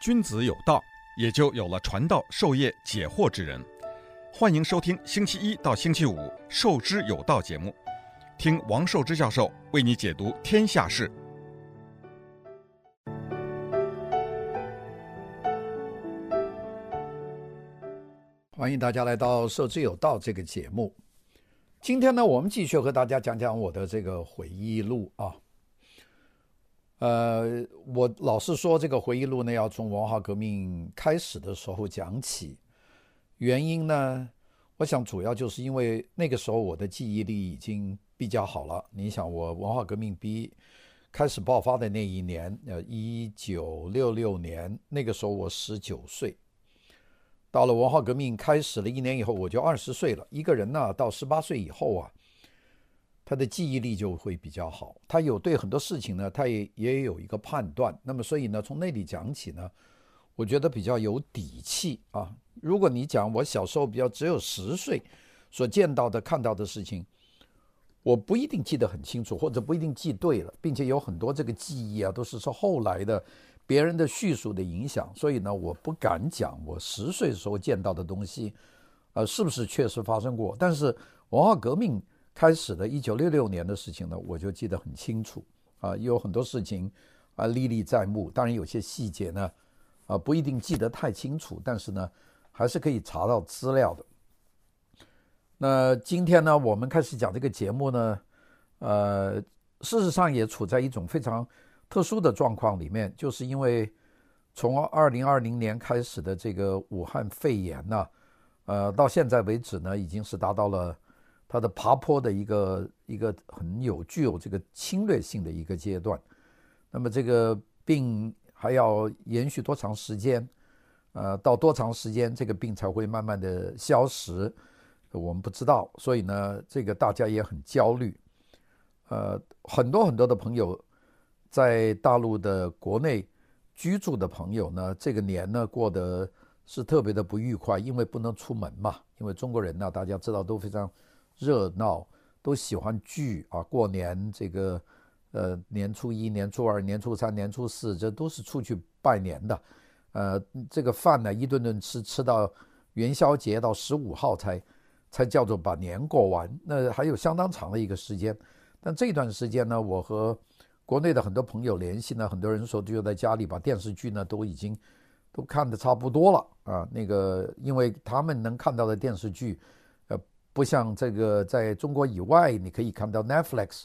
君子有道，也就有了传道授业解惑之人。欢迎收听星期一到星期五《授之有道》节目，听王寿之教授为你解读天下事。欢迎大家来到《授之有道》这个节目。今天呢，我们继续和大家讲讲我的这个回忆录啊。呃，我老是说这个回忆录呢，要从文化革命开始的时候讲起。原因呢，我想主要就是因为那个时候我的记忆力已经比较好了。你想，我文化革命逼开始爆发的那一年，呃，一九六六年，那个时候我十九岁。到了文化革命开始了一年以后，我就二十岁了。一个人呢，到十八岁以后啊。他的记忆力就会比较好，他有对很多事情呢，他也也有一个判断。那么，所以呢，从那里讲起呢，我觉得比较有底气啊。如果你讲我小时候比较只有十岁所见到的、看到的事情，我不一定记得很清楚，或者不一定记对了，并且有很多这个记忆啊，都是受后来的别人的叙述的影响。所以呢，我不敢讲我十岁时候见到的东西，呃，是不是确实发生过？但是文化革命。开始的一九六六年的事情呢，我就记得很清楚啊，有很多事情啊历历在目。当然有些细节呢，啊不一定记得太清楚，但是呢，还是可以查到资料的。那今天呢，我们开始讲这个节目呢，呃，事实上也处在一种非常特殊的状况里面，就是因为从二零二零年开始的这个武汉肺炎呢，呃，到现在为止呢，已经是达到了。它的爬坡的一个一个很有具有这个侵略性的一个阶段，那么这个病还要延续多长时间？呃，到多长时间这个病才会慢慢的消失？我们不知道，所以呢，这个大家也很焦虑。呃，很多很多的朋友在大陆的国内居住的朋友呢，这个年呢过得是特别的不愉快，因为不能出门嘛。因为中国人呢，大家知道都非常。热闹都喜欢聚啊，过年这个呃年初一、年初二、年初三、年初四，这都是出去拜年的。呃，这个饭呢，一顿顿吃，吃到元宵节到十五号才才叫做把年过完。那还有相当长的一个时间。但这段时间呢，我和国内的很多朋友联系呢，很多人说就在家里把电视剧呢都已经都看得差不多了啊。那个，因为他们能看到的电视剧。不像这个在中国以外，你可以看到 Netflix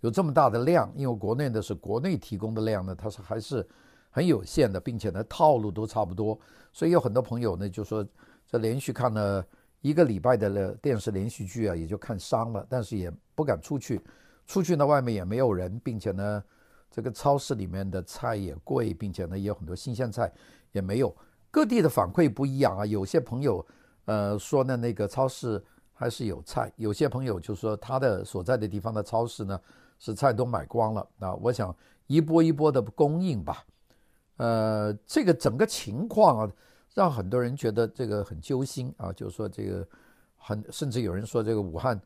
有这么大的量，因为国内的是国内提供的量呢，它是还是很有限的，并且呢套路都差不多，所以有很多朋友呢就说这连续看了一个礼拜的电视连续剧啊，也就看伤了，但是也不敢出去，出去呢外面也没有人，并且呢这个超市里面的菜也贵，并且呢也有很多新鲜菜也没有，各地的反馈不一样啊，有些朋友呃说呢那个超市。还是有菜，有些朋友就说他的所在的地方的超市呢，是菜都买光了。那我想一波一波的供应吧，呃，这个整个情况啊，让很多人觉得这个很揪心啊，就是说这个很，甚至有人说这个武汉，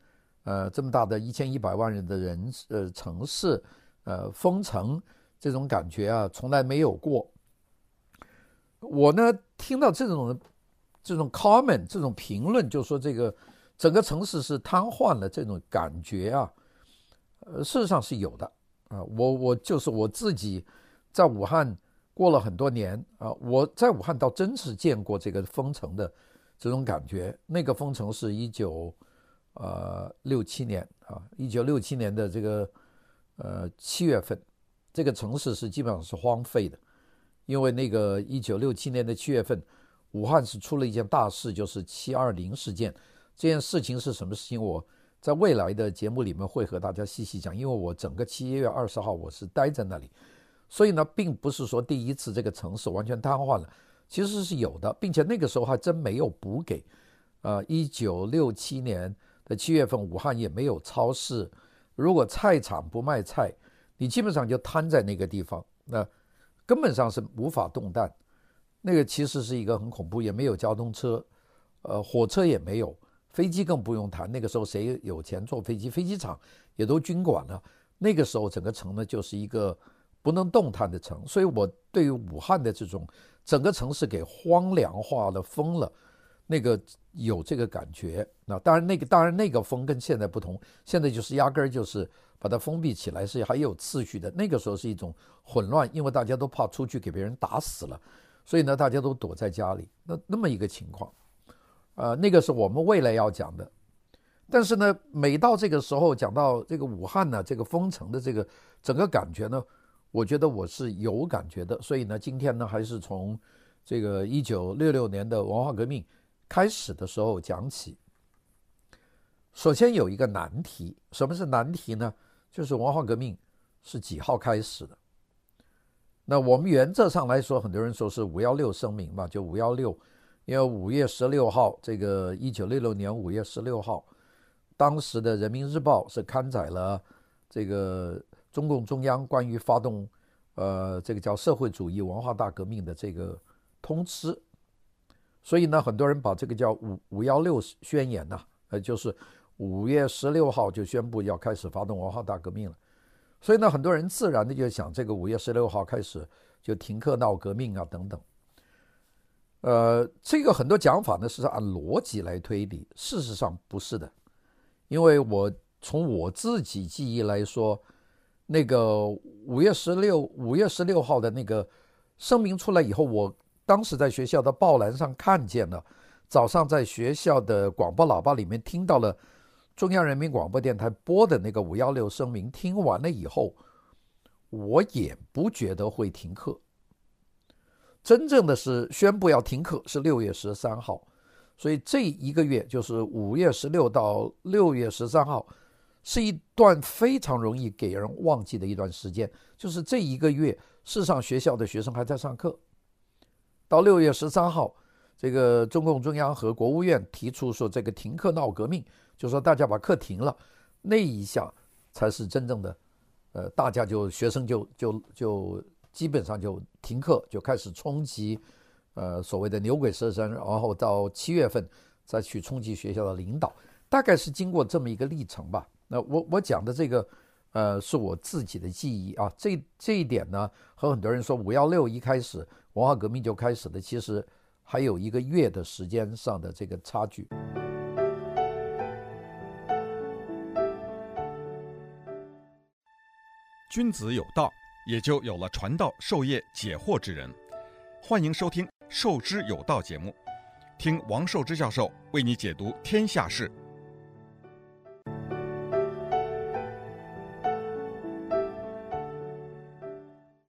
呃，这么大的一千一百万人的人呃城市，呃，封城这种感觉啊，从来没有过。我呢听到这种这种 comment 这种评论，就说这个。整个城市是瘫痪了，这种感觉啊，呃，事实上是有的啊。我我就是我自己，在武汉过了很多年啊，我在武汉倒真是见过这个封城的这种感觉。那个封城是一九呃六七年啊，一九六七年的这个呃七月份，这个城市是基本上是荒废的，因为那个一九六七年的七月份，武汉是出了一件大事，就是七二零事件。这件事情是什么事情？我在未来的节目里面会和大家细细讲，因为我整个七月二十号我是待在那里，所以呢，并不是说第一次这个城市完全瘫痪了，其实是有的，并且那个时候还真没有补给。呃，一九六七年的七月份，武汉也没有超市，如果菜场不卖菜，你基本上就瘫在那个地方，那根本上是无法动弹。那个其实是一个很恐怖，也没有交通车，呃，火车也没有。飞机更不用谈，那个时候谁有钱坐飞机？飞机场也都军管了。那个时候整个城呢就是一个不能动弹的城。所以我对于武汉的这种整个城市给荒凉化了、封了，那个有这个感觉。那当然，那个当然那个封跟现在不同，现在就是压根儿就是把它封闭起来，是还有次序的。那个时候是一种混乱，因为大家都怕出去给别人打死了，所以呢，大家都躲在家里。那那么一个情况，呃，那个是我们未来要讲的。但是呢，每到这个时候讲到这个武汉呢，这个封城的这个整个感觉呢，我觉得我是有感觉的。所以呢，今天呢，还是从这个一九六六年的文化革命开始的时候讲起。首先有一个难题，什么是难题呢？就是文化革命是几号开始的？那我们原则上来说，很多人说是五幺六声明嘛，就五幺六，因为五月十六号，这个一九六六年五月十六号。当时的《人民日报》是刊载了这个中共中央关于发动呃这个叫社会主义文化大革命的这个通知，所以呢，很多人把这个叫五五幺六宣言呐，呃，就是五月十六号就宣布要开始发动文化大革命了，所以呢，很多人自然的就想，这个五月十六号开始就停课闹革命啊等等，呃，这个很多讲法呢是按逻辑来推理，事实上不是的。因为我从我自己记忆来说，那个五月十六五月十六号的那个声明出来以后，我当时在学校的报栏上看见了，早上在学校的广播喇叭里面听到了中央人民广播电台播的那个五幺六声明，听完了以后，我也不觉得会停课。真正的是宣布要停课是六月十三号。所以这一个月就是五月十六到六月十三号，是一段非常容易给人忘记的一段时间。就是这一个月，市上学校的学生还在上课。到六月十三号，这个中共中央和国务院提出说这个停课闹革命，就说大家把课停了，那一下才是真正的，呃，大家就学生就就就基本上就停课，就开始冲击。呃，所谓的牛鬼蛇神，然后到七月份再去冲击学校的领导，大概是经过这么一个历程吧。那我我讲的这个，呃，是我自己的记忆啊。这这一点呢，和很多人说五幺六一开始文化革命就开始的，其实还有一个月的时间上的这个差距。君子有道，也就有了传道授业解惑之人。欢迎收听。授之有道节目，听王寿之教授为你解读天下事。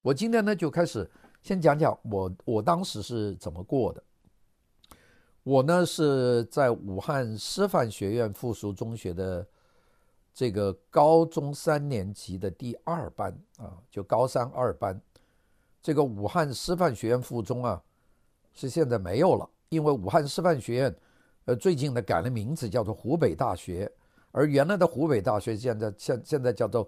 我今天呢就开始先讲讲我我当时是怎么过的。我呢是在武汉师范学院附属中学的这个高中三年级的第二班啊，就高三二班。这个武汉师范学院附中啊。是现在没有了，因为武汉师范学院，呃，最近呢改了名字，叫做湖北大学，而原来的湖北大学现在现现在叫做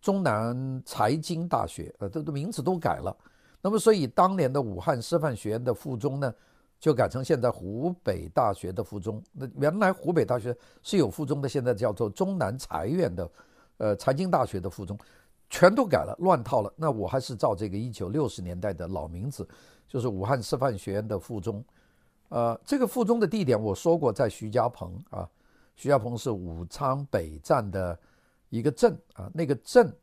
中南财经大学，呃，这个名字都改了。那么，所以当年的武汉师范学院的附中呢，就改成现在湖北大学的附中。那原来湖北大学是有附中的，现在叫做中南财院的，呃，财经大学的附中，全都改了，乱套了。那我还是照这个一九六十年代的老名字。就是武汉师范学院的附中，呃，这个附中的地点我说过，在徐家棚啊。徐家棚是武昌北站的一个镇啊，那个镇，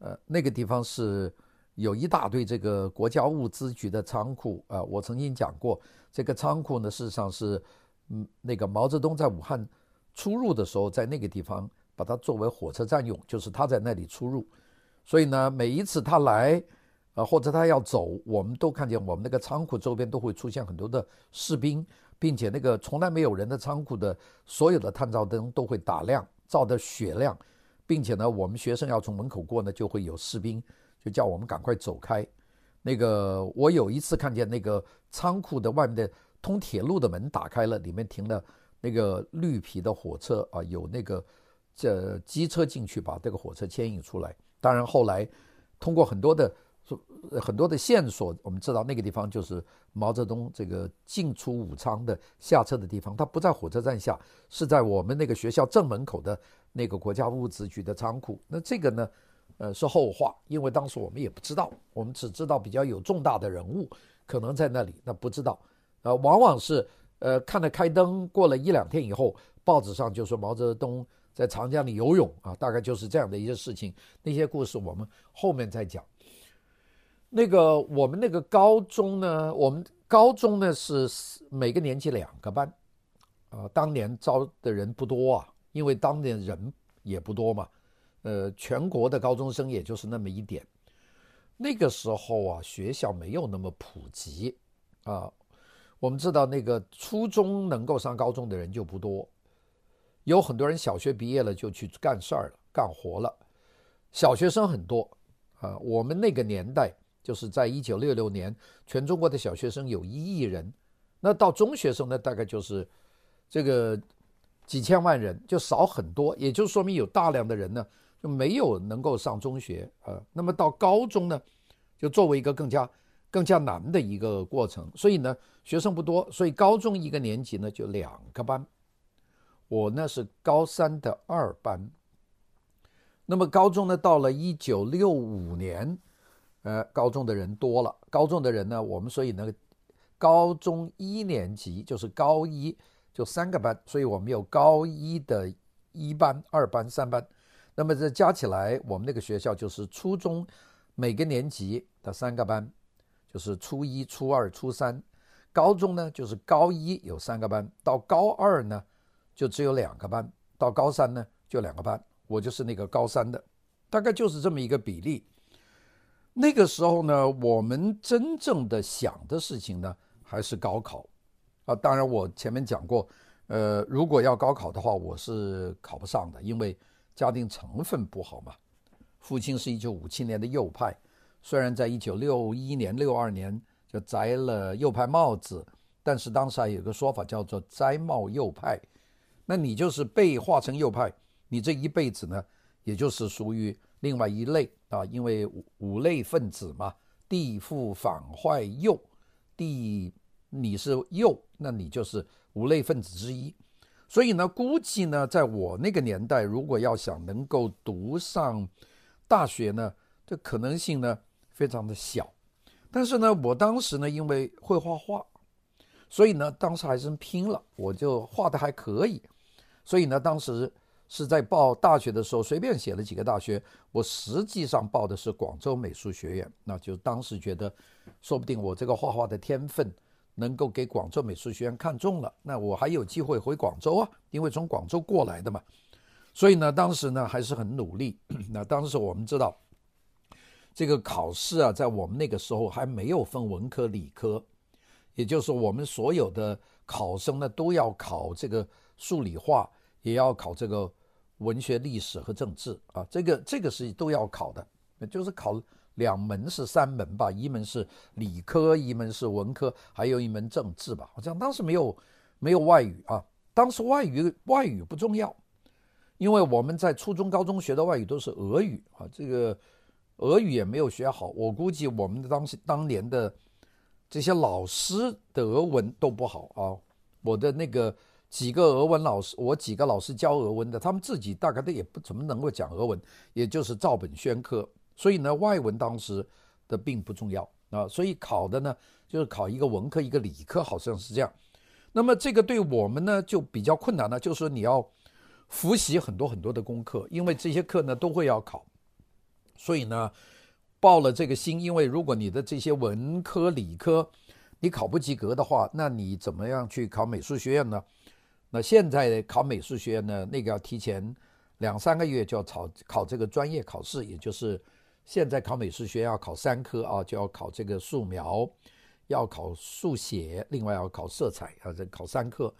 呃，那个地方是有一大堆这个国家物资局的仓库啊。我曾经讲过，这个仓库呢，事实上是，嗯，那个毛泽东在武汉出入的时候，在那个地方把它作为火车站用，就是他在那里出入，所以呢，每一次他来。啊，或者他要走，我们都看见我们那个仓库周边都会出现很多的士兵，并且那个从来没有人的仓库的所有的探照灯都会打亮，照得雪亮，并且呢，我们学生要从门口过呢，就会有士兵就叫我们赶快走开。那个我有一次看见那个仓库的外面的通铁路的门打开了，里面停了那个绿皮的火车啊，有那个这机车进去把这个火车牵引出来。当然后来通过很多的。很多的线索，我们知道那个地方就是毛泽东这个进出武昌的下车的地方。他不在火车站下，是在我们那个学校正门口的那个国家物资局的仓库。那这个呢，呃，是后话，因为当时我们也不知道，我们只知道比较有重大的人物可能在那里，那不知道，呃，往往是呃看了开灯，过了一两天以后，报纸上就说毛泽东在长江里游泳啊，大概就是这样的一些事情。那些故事我们后面再讲。那个我们那个高中呢，我们高中呢是每个年级两个班，啊、当年招的人不多啊，因为当年人也不多嘛。呃，全国的高中生也就是那么一点。那个时候啊，学校没有那么普及啊。我们知道，那个初中能够上高中的人就不多，有很多人小学毕业了就去干事儿了、干活了。小学生很多啊。我们那个年代，就是在一九六六年，全中国的小学生有一亿人。那到中学生呢，大概就是这个几千万人，就少很多。也就说明有大量的人呢。就没有能够上中学啊，那么到高中呢，就作为一个更加更加难的一个过程，所以呢，学生不多，所以高中一个年级呢就两个班，我呢是高三的二班。那么高中呢到了一九六五年，呃，高中的人多了，高中的人呢，我们所以呢，高中一年级就是高一就三个班，所以我们有高一的一班、二班、三班。那么这加起来，我们那个学校就是初中每个年级的三个班，就是初一、初二、初三。高中呢，就是高一有三个班，到高二呢就只有两个班，到高三呢就两个班。我就是那个高三的，大概就是这么一个比例。那个时候呢，我们真正的想的事情呢，还是高考啊。当然，我前面讲过，呃，如果要高考的话，我是考不上的，因为。家庭成分不好嘛，父亲是一九五七年的右派，虽然在一九六一年、六二年就摘了右派帽子，但是当时还有个说法叫做“摘帽右派”，那你就是被划成右派，你这一辈子呢，也就是属于另外一类啊，因为五五类分子嘛，地富反坏右，地你是右，那你就是五类分子之一。所以呢，估计呢，在我那个年代，如果要想能够读上大学呢，这可能性呢非常的小。但是呢，我当时呢，因为会画画，所以呢，当时还是拼了，我就画的还可以。所以呢，当时是在报大学的时候，随便写了几个大学，我实际上报的是广州美术学院。那就当时觉得，说不定我这个画画的天分。能够给广州美术学院看中了，那我还有机会回广州啊，因为从广州过来的嘛。所以呢，当时呢还是很努力。那当时我们知道，这个考试啊，在我们那个时候还没有分文科理科，也就是，我们所有的考生呢都要考这个数理化，也要考这个文学历史和政治啊，这个这个是都要考的，就是考。两门是三门吧，一门是理科，一门是文科，还有一门政治吧。好像当时没有没有外语啊，当时外语外语不重要，因为我们在初中、高中学的外语都是俄语啊，这个俄语也没有学好。我估计我们当时当年的这些老师的俄文都不好啊。我的那个几个俄文老师，我几个老师教俄文的，他们自己大概都也不怎么能够讲俄文，也就是照本宣科。所以呢，外文当时的并不重要啊，所以考的呢就是考一个文科一个理科，好像是这样。那么这个对我们呢就比较困难了，就是你要复习很多很多的功课，因为这些课呢都会要考。所以呢，报了这个心，因为如果你的这些文科理科你考不及格的话，那你怎么样去考美术学院呢？那现在考美术学院呢，那个要提前两三个月就要考考这个专业考试，也就是。现在考美术学要考三科啊，就要考这个素描，要考速写，另外要考色彩啊，这考三科。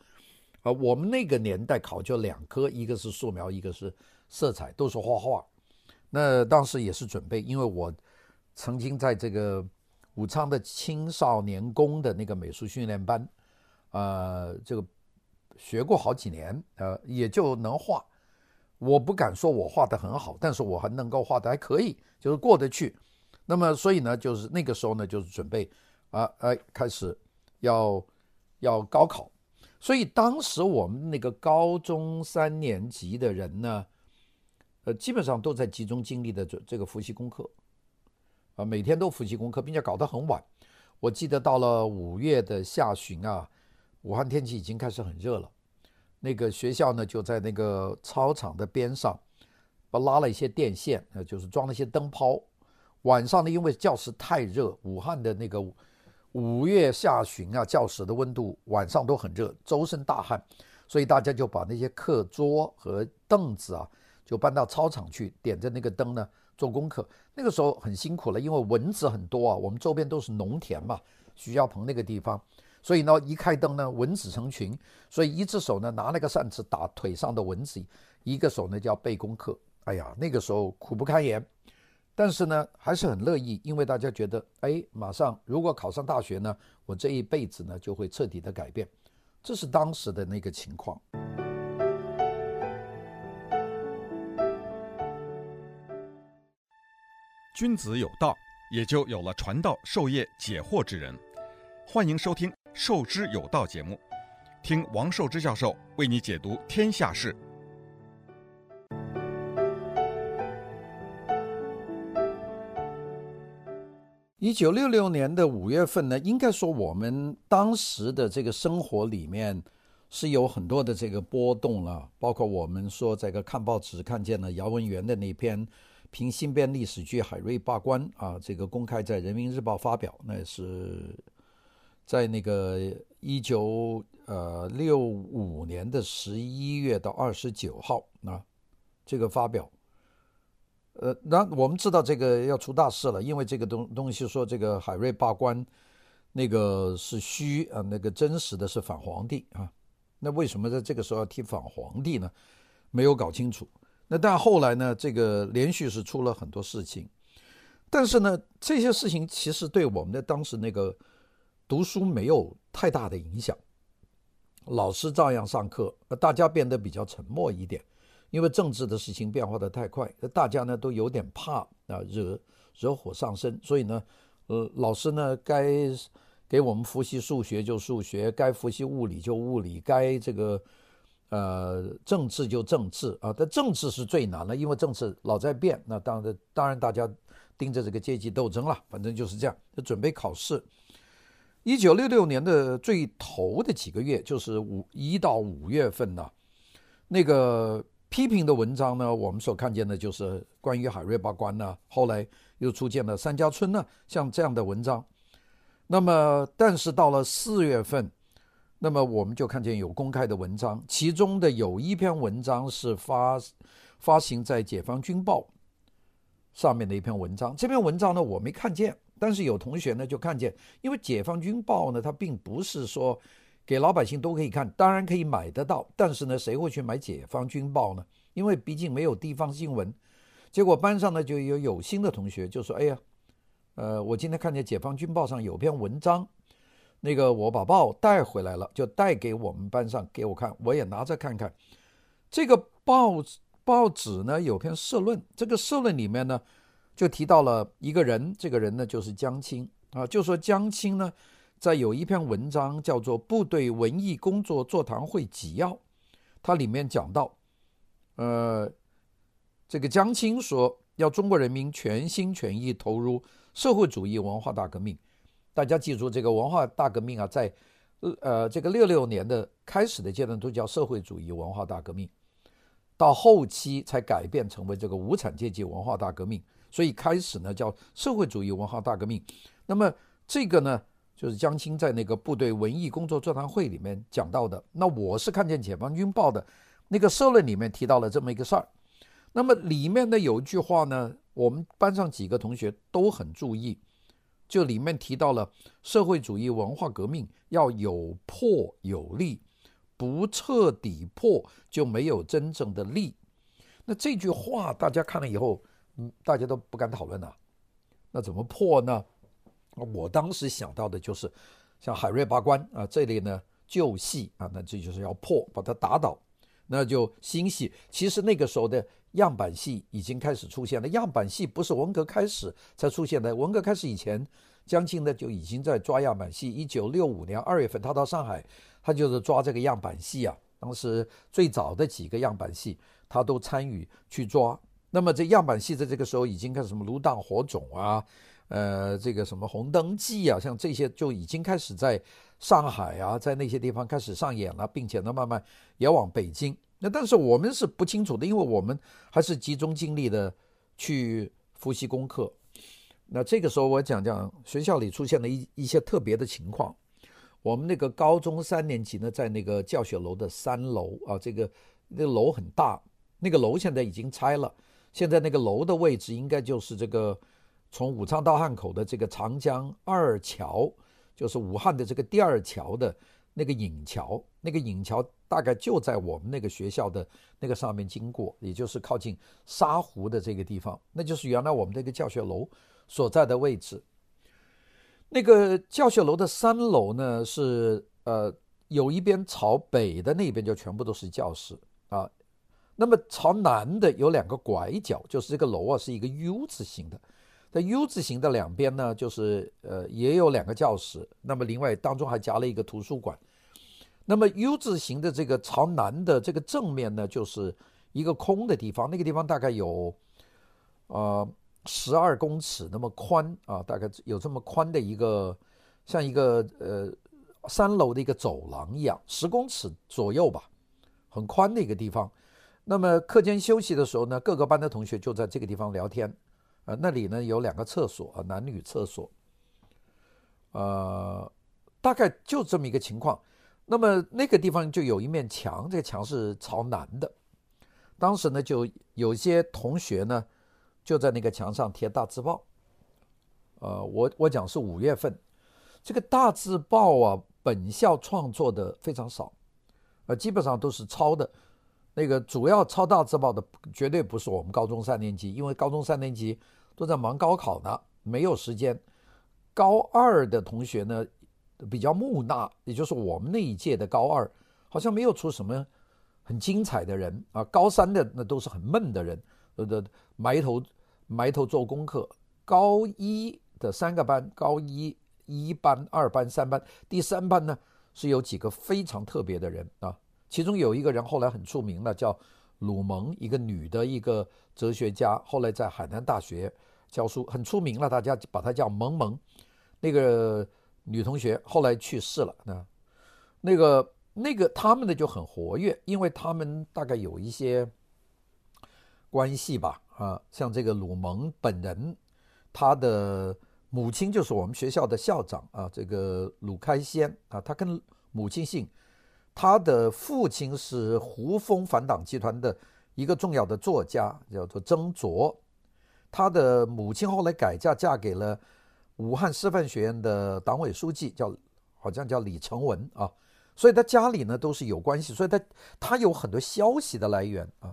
啊，我们那个年代考就两科，一个是素描，一个是色彩，都是画画。那当时也是准备，因为我曾经在这个武昌的青少年宫的那个美术训练班，呃，这个学过好几年，呃，也就能画。我不敢说我画得很好，但是我还能够画得还可以，就是过得去。那么，所以呢，就是那个时候呢，就是准备啊，哎，开始要要高考。所以当时我们那个高中三年级的人呢，呃，基本上都在集中精力的这这个复习功课，啊，每天都复习功课，并且搞得很晚。我记得到了五月的下旬啊，武汉天气已经开始很热了，那个学校呢就在那个操场的边上，把拉了一些电线，呃，就是装了一些灯泡。晚上呢，因为教室太热，武汉的那个五月下旬啊，教室的温度晚上都很热，周身大汗，所以大家就把那些课桌和凳子啊，就搬到操场去，点着那个灯呢做功课。那个时候很辛苦了，因为蚊子很多啊，我们周边都是农田嘛，徐家棚那个地方，所以呢一开灯呢，蚊子成群，所以一只手呢拿那个扇子打腿上的蚊子，一个手呢就要背功课。哎呀，那个时候苦不堪言。但是呢，还是很乐意，因为大家觉得，哎，马上如果考上大学呢，我这一辈子呢就会彻底的改变，这是当时的那个情况。君子有道，也就有了传道授业解惑之人。欢迎收听《授之有道》节目，听王寿之教授为你解读天下事。一九六六年的五月份呢，应该说我们当时的这个生活里面是有很多的这个波动了，包括我们说这个看报纸看见了姚文元的那篇评新编历史剧《海瑞罢官》啊，这个公开在《人民日报》发表，那是在那个一九呃六五年的十一月到二十九号啊，这个发表。呃，那我们知道这个要出大事了，因为这个东东西说这个海瑞罢官，那个是虚啊，那个真实的是反皇帝啊。那为什么在这个时候要提反皇帝呢？没有搞清楚。那但后来呢，这个连续是出了很多事情，但是呢，这些事情其实对我们的当时那个读书没有太大的影响，老师照样上课，大家变得比较沉默一点。因为政治的事情变化的太快，大家呢都有点怕啊，惹惹火上身，所以呢，呃，老师呢该给我们复习数学就数学，该复习物理就物理，该这个呃政治就政治啊。但政治是最难的，因为政治老在变。那当然，当然大家盯着这个阶级斗争了，反正就是这样，就准备考试。一九六六年的最头的几个月，就是五一到五月份呢，那个。批评的文章呢，我们所看见的就是关于海瑞罢官呢，后来又出现了三家村呢，像这样的文章。那么，但是到了四月份，那么我们就看见有公开的文章，其中的有一篇文章是发发行在《解放军报》上面的一篇文章。这篇文章呢，我没看见，但是有同学呢就看见，因为《解放军报》呢，它并不是说。给老百姓都可以看，当然可以买得到，但是呢，谁会去买《解放军报》呢？因为毕竟没有地方新闻。结果班上呢就有有心的同学就说：“哎呀，呃，我今天看见《解放军报》上有篇文章，那个我把报带回来了，就带给我们班上给我看，我也拿着看看。这个报报纸呢有篇社论，这个社论里面呢就提到了一个人，这个人呢就是江青啊，就说江青呢。”在有一篇文章叫做《部队文艺工作座谈会纪要》，它里面讲到，呃，这个江青说要中国人民全心全意投入社会主义文化大革命。大家记住，这个文化大革命啊，在呃这个六六年的开始的阶段都叫社会主义文化大革命，到后期才改变成为这个无产阶级文化大革命。所以开始呢叫社会主义文化大革命。那么这个呢？就是江青在那个部队文艺工作座谈会里面讲到的。那我是看见《解放军报》的那个社论里面提到了这么一个事儿。那么里面呢有一句话呢，我们班上几个同学都很注意，就里面提到了社会主义文化革命要有破有立，不彻底破就没有真正的立。那这句话大家看了以后，嗯，大家都不敢讨论了。那怎么破呢？我当时想到的就是，像海瑞罢官啊，这类呢旧戏啊，那这就是要破，把它打倒，那就新戏。其实那个时候的样板戏已经开始出现了。样板戏不是文革开始才出现的，文革开始以前，江青呢就已经在抓样板戏。一九六五年二月份，他到上海，他就是抓这个样板戏啊。当时最早的几个样板戏，他都参与去抓。那么这样板戏在这个时候已经开始什么芦荡火种啊，呃，这个什么红灯记啊，像这些就已经开始在上海啊，在那些地方开始上演了，并且呢，慢慢也往北京。那但是我们是不清楚的，因为我们还是集中精力的去复习功课。那这个时候我讲讲学校里出现了一一些特别的情况。我们那个高中三年级呢，在那个教学楼的三楼啊，这个那个楼很大，那个楼现在已经拆了。现在那个楼的位置应该就是这个从武昌到汉口的这个长江二桥，就是武汉的这个第二桥的那个引桥，那个引桥大概就在我们那个学校的那个上面经过，也就是靠近沙湖的这个地方，那就是原来我们这个教学楼所在的位置。那个教学楼的三楼呢，是呃有一边朝北的那边就全部都是教室啊。那么朝南的有两个拐角，就是这个楼啊是一个 U 字形的，在 U 字形的两边呢，就是呃也有两个教室，那么另外当中还夹了一个图书馆。那么 U 字形的这个朝南的这个正面呢，就是一个空的地方，那个地方大概有呃十二公尺那么宽啊，大概有这么宽的一个像一个呃三楼的一个走廊一样，十公尺左右吧，很宽的一个地方。那么课间休息的时候呢，各个班的同学就在这个地方聊天，呃，那里呢有两个厕所，男女厕所，呃，大概就这么一个情况。那么那个地方就有一面墙，这个墙是朝南的。当时呢，就有些同学呢就在那个墙上贴大字报。呃，我我讲是五月份，这个大字报啊，本校创作的非常少，呃，基本上都是抄的。那个主要抄大字报的绝对不是我们高中三年级，因为高中三年级都在忙高考呢，没有时间。高二的同学呢比较木讷，也就是我们那一届的高二，好像没有出什么很精彩的人啊。高三的那都是很闷的人，呃的埋头埋头做功课。高一的三个班，高一一班、二班、三班，第三班呢是有几个非常特别的人啊。其中有一个人后来很出名了，叫鲁蒙，一个女的一个哲学家，后来在海南大学教书，很出名了，大家把她叫萌萌。那个女同学后来去世了，那那个那个他们的就很活跃，因为他们大概有一些关系吧，啊，像这个鲁蒙本人，他的母亲就是我们学校的校长啊，这个鲁开先啊，他跟母亲姓。他的父亲是胡风反党集团的一个重要的作家，叫做曾卓。他的母亲后来改嫁，嫁给了武汉师范学院的党委书记，叫好像叫李成文啊。所以他家里呢都是有关系，所以他他有很多消息的来源啊。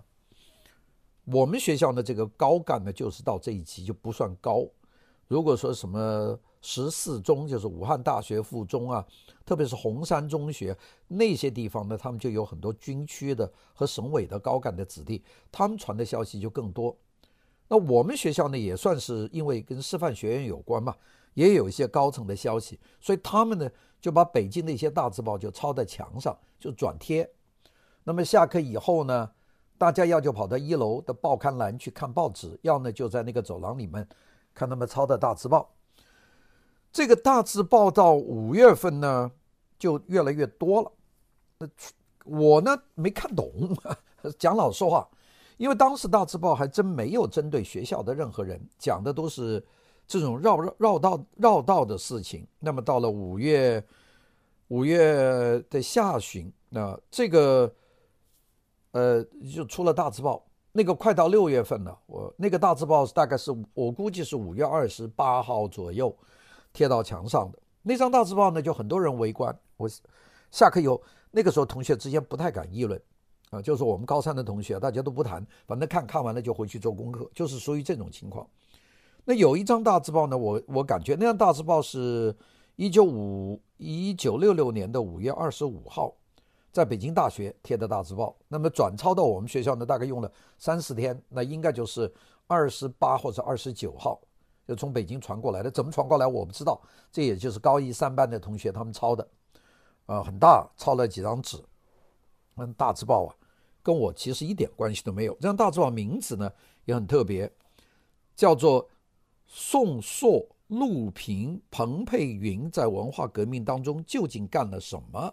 我们学校呢这个高干呢就是到这一级就不算高，如果说什么。十四中就是武汉大学附中啊，特别是红山中学那些地方呢，他们就有很多军区的和省委的高干的子弟，他们传的消息就更多。那我们学校呢，也算是因为跟师范学院有关嘛，也有一些高层的消息，所以他们呢就把北京的一些大字报就抄在墙上，就转贴。那么下课以后呢，大家要就跑到一楼的报刊栏去看报纸，要呢就在那个走廊里面看他们抄的大字报。这个大字报到五月份呢，就越来越多了。那我呢没看懂，讲老实话，因为当时大字报还真没有针对学校的任何人，讲的都是这种绕绕绕道绕道的事情。那么到了五月五月的下旬，那这个呃就出了大字报。那个快到六月份了，我那个大字报大概是我估计是五月二十八号左右。贴到墙上的那张大字报呢，就很多人围观。我下课以后，那个时候同学之间不太敢议论，啊，就是我们高三的同学，大家都不谈，反正看看完了就回去做功课，就是属于这种情况。那有一张大字报呢，我我感觉那张大字报是一九五一九六六年的五月二十五号，在北京大学贴的大字报。那么转抄到我们学校呢，大概用了三四天，那应该就是二十八或者二十九号。就从北京传过来的，怎么传过来我不知道。这也就是高一三班的同学他们抄的，呃，很大，抄了几张纸。嗯，大字报啊，跟我其实一点关系都没有。这张大字报名字呢，也很特别，叫做宋硕、陆平、彭佩云在文化革命当中究竟干了什么？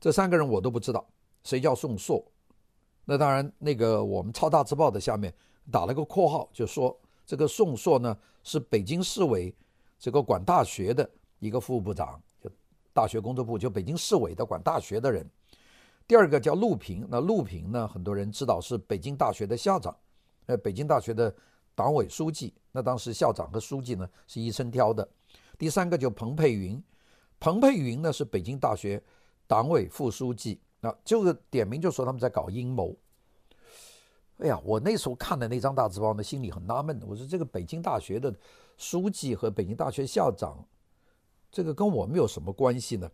这三个人我都不知道，谁叫宋硕？那当然，那个我们超大字报的下面打了个括号，就说这个宋硕呢是北京市委这个管大学的一个副部长，就大学工作部就北京市委的管大学的人。第二个叫陆平，那陆平呢，很多人知道是北京大学的校长，呃，北京大学的党委书记。那当时校长和书记呢是一生挑的。第三个就彭佩云，彭佩云呢是北京大学党委副书记。那这个点名就说他们在搞阴谋。哎呀，我那时候看的那张大字报呢，心里很纳闷。我说这个北京大学的书记和北京大学校长，这个跟我们有什么关系呢？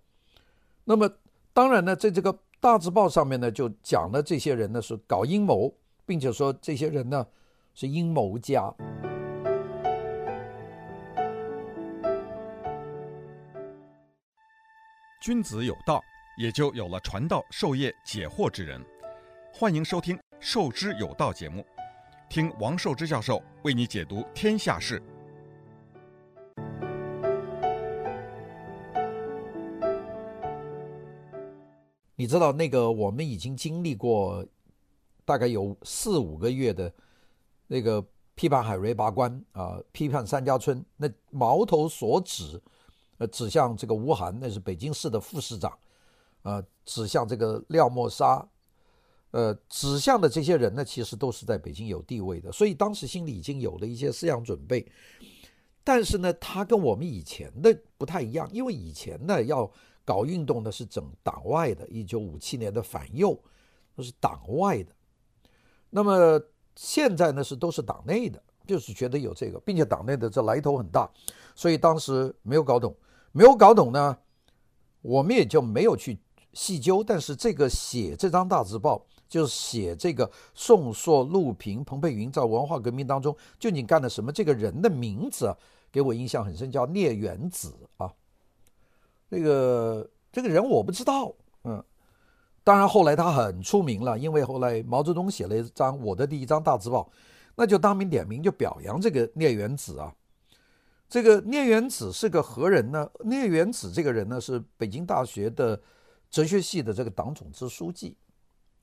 那么当然呢，在这个大字报上面呢，就讲了这些人呢是搞阴谋，并且说这些人呢是阴谋家。君子有道。也就有了传道授业解惑之人。欢迎收听《授之有道》节目，听王寿之教授为你解读天下事。你知道那个我们已经经历过大概有四五个月的那个批判海瑞拔关啊，批判三家村，那矛头所指，呃，指向这个吴晗，那是北京市的副市长。呃，指向这个廖沫沙，呃，指向的这些人呢，其实都是在北京有地位的，所以当时心里已经有了一些思想准备。但是呢，他跟我们以前的不太一样，因为以前呢要搞运动呢是整党外的，一九五七年的反右都是党外的。那么现在呢是都是党内的，就是觉得有这个，并且党内的这来头很大，所以当时没有搞懂，没有搞懂呢，我们也就没有去。细究，但是这个写这张大字报，就是写这个宋硕、陆平、彭佩云在文化革命当中究竟干了什么？这个人的名字啊，给我印象很深，叫聂元子啊。这个这个人我不知道，嗯，当然后来他很出名了，因为后来毛泽东写了一张我的第一张大字报，那就当名点名就表扬这个聂元子啊。这个聂元子是个何人呢？聂元子这个人呢，是北京大学的。哲学系的这个党总支书记，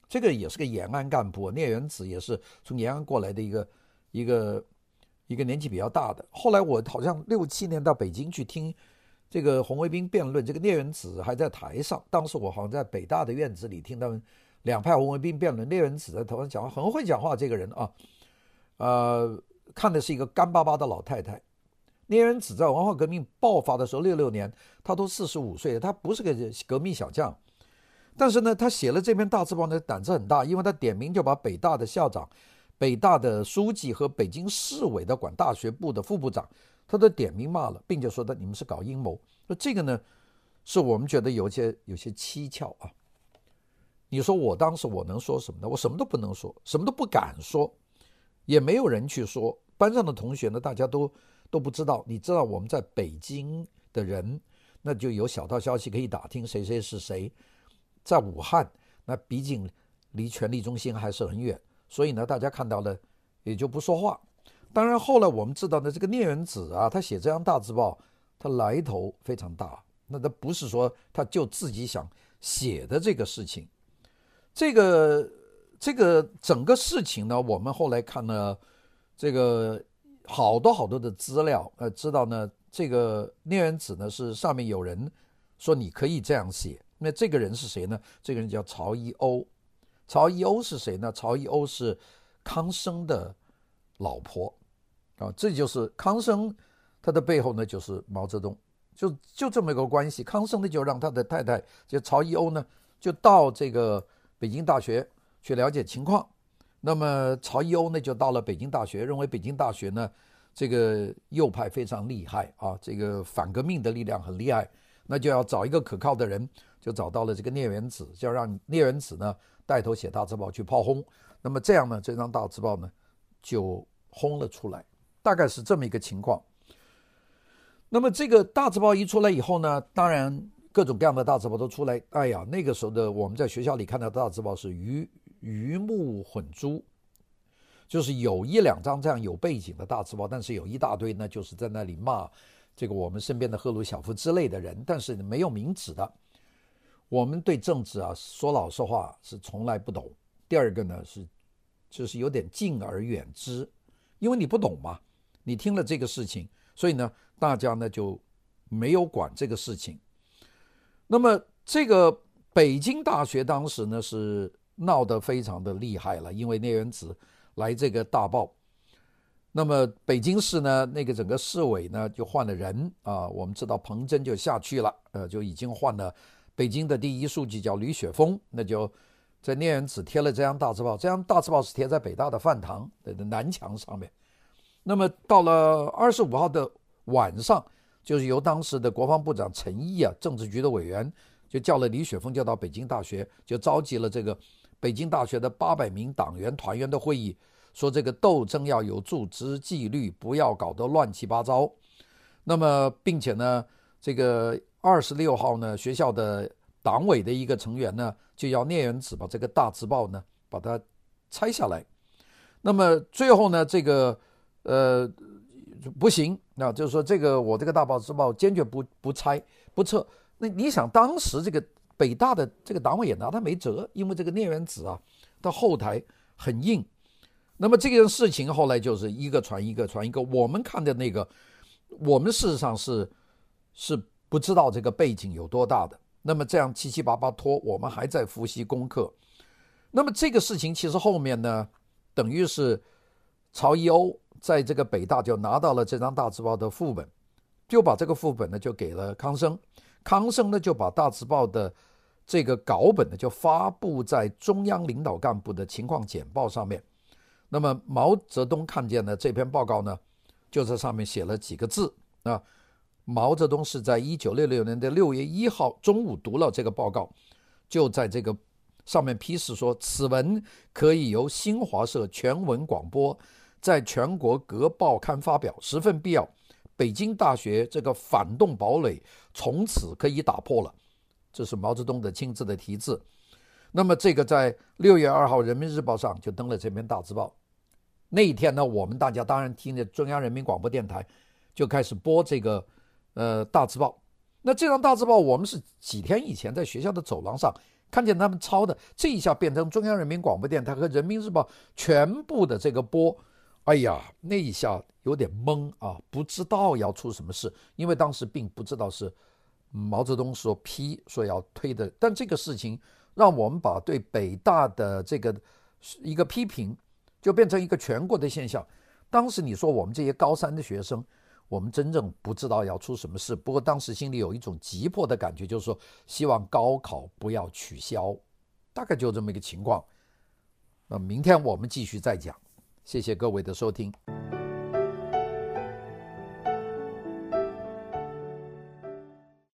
这个也是个延安干部，聂远子也是从延安过来的一个一个一个年纪比较大的。后来我好像六七年到北京去听这个红卫兵辩论，这个聂远子还在台上。当时我好像在北大的院子里听他们两派红卫兵辩论，聂远子在台上讲话，很会讲话。这个人啊，呃，看的是一个干巴巴的老太太。聂远子在文化革命爆发的时候，六六年，他都四十五岁，他不是个革命小将，但是呢，他写了这篇大字报呢，胆子很大，因为他点名就把北大的校长、北大的书记和北京市委的管大学部的副部长，他都点名骂了，并且说的你们是搞阴谋。那这个呢，是我们觉得有些有些蹊跷啊。你说我当时我能说什么呢？我什么都不能说，什么都不敢说，也没有人去说。班上的同学呢，大家都。都不知道，你知道我们在北京的人，那就有小道消息可以打听谁谁是谁。在武汉，那毕竟离权力中心还是很远，所以呢，大家看到了也就不说话。当然，后来我们知道呢，这个聂远子啊，他写这张大字报，他来头非常大。那他不是说他就自己想写的这个事情，这个这个整个事情呢，我们后来看了这个。好多好多的资料，呃，知道呢，这个聂远子呢是上面有人说你可以这样写，那这个人是谁呢？这个人叫曹一欧，曹一欧是谁呢？曹一欧是康生的老婆，啊，这就是康生，他的背后呢就是毛泽东，就就这么一个关系。康生呢就让他的太太，就曹一欧呢就到这个北京大学去了解情况。那么曹一欧呢，就到了北京大学，认为北京大学呢，这个右派非常厉害啊，这个反革命的力量很厉害，那就要找一个可靠的人，就找到了这个聂远子，就要让聂远子呢带头写大字报去炮轰。那么这样呢，这张大字报呢就轰了出来，大概是这么一个情况。那么这个大字报一出来以后呢，当然各种各样的大字报都出来。哎呀，那个时候的我们在学校里看到大字报是鱼。鱼目混珠，就是有一两张这样有背景的大字报，但是有一大堆呢，就是在那里骂这个我们身边的赫鲁晓夫之类的人，但是没有名字的。我们对政治啊，说老实话是从来不懂。第二个呢是，就是有点敬而远之，因为你不懂嘛，你听了这个事情，所以呢，大家呢就没有管这个事情。那么这个北京大学当时呢是闹得非常的厉害了，因为聂元子来这个大报。那么北京市呢，那个整个市委呢就换了人啊，我们知道彭真就下去了，呃，就已经换了。北京的第一书记叫吕雪峰，那就在聂元子贴了这张大字报，这张大字报是贴在北大的饭堂的南墙上面。那么到了二十五号的晚上，就是由当时的国防部长陈毅啊，政治局的委员就叫了李雪峰，就到北京大学，就召集了这个北京大学的八百名党员团员的会议，说这个斗争要有组织纪律，不要搞得乱七八糟。那么并且呢，这个。二十六号呢，学校的党委的一个成员呢，就要聂元子把这个大字报呢，把它拆下来。那么最后呢，这个呃不行，那就是说这个我这个大报字报坚决不不拆不撤。那你想当时这个北大的这个党委也拿他没辙，因为这个聂元子啊他后台很硬。那么这件事情后来就是一个传一个传一个，我们看的那个，我们事实上是是。不知道这个背景有多大的，那么这样七七八八拖，我们还在复习功课。那么这个事情其实后面呢，等于是曹一欧在这个北大就拿到了这张大字报的副本，就把这个副本呢就给了康生，康生呢就把大字报的这个稿本呢就发布在中央领导干部的情况简报上面。那么毛泽东看见了这篇报告呢，就在上面写了几个字啊。毛泽东是在一九六六年的六月一号中午读了这个报告，就在这个上面批示说，此文可以由新华社全文广播，在全国各报刊发表，十分必要。北京大学这个反动堡垒从此可以打破了。这是毛泽东的亲自的题字。那么这个在六月二号《人民日报》上就登了这篇大字报。那一天呢，我们大家当然听着中央人民广播电台就开始播这个。呃，大字报，那这张大字报，我们是几天以前在学校的走廊上看见他们抄的，这一下变成中央人民广播电台和人民日报全部的这个播，哎呀，那一下有点懵啊，不知道要出什么事，因为当时并不知道是毛泽东说批说要推的，但这个事情让我们把对北大的这个一个批评，就变成一个全国的现象。当时你说我们这些高三的学生。我们真正不知道要出什么事，不过当时心里有一种急迫的感觉，就是说希望高考不要取消，大概就这么一个情况。那明天我们继续再讲，谢谢各位的收听。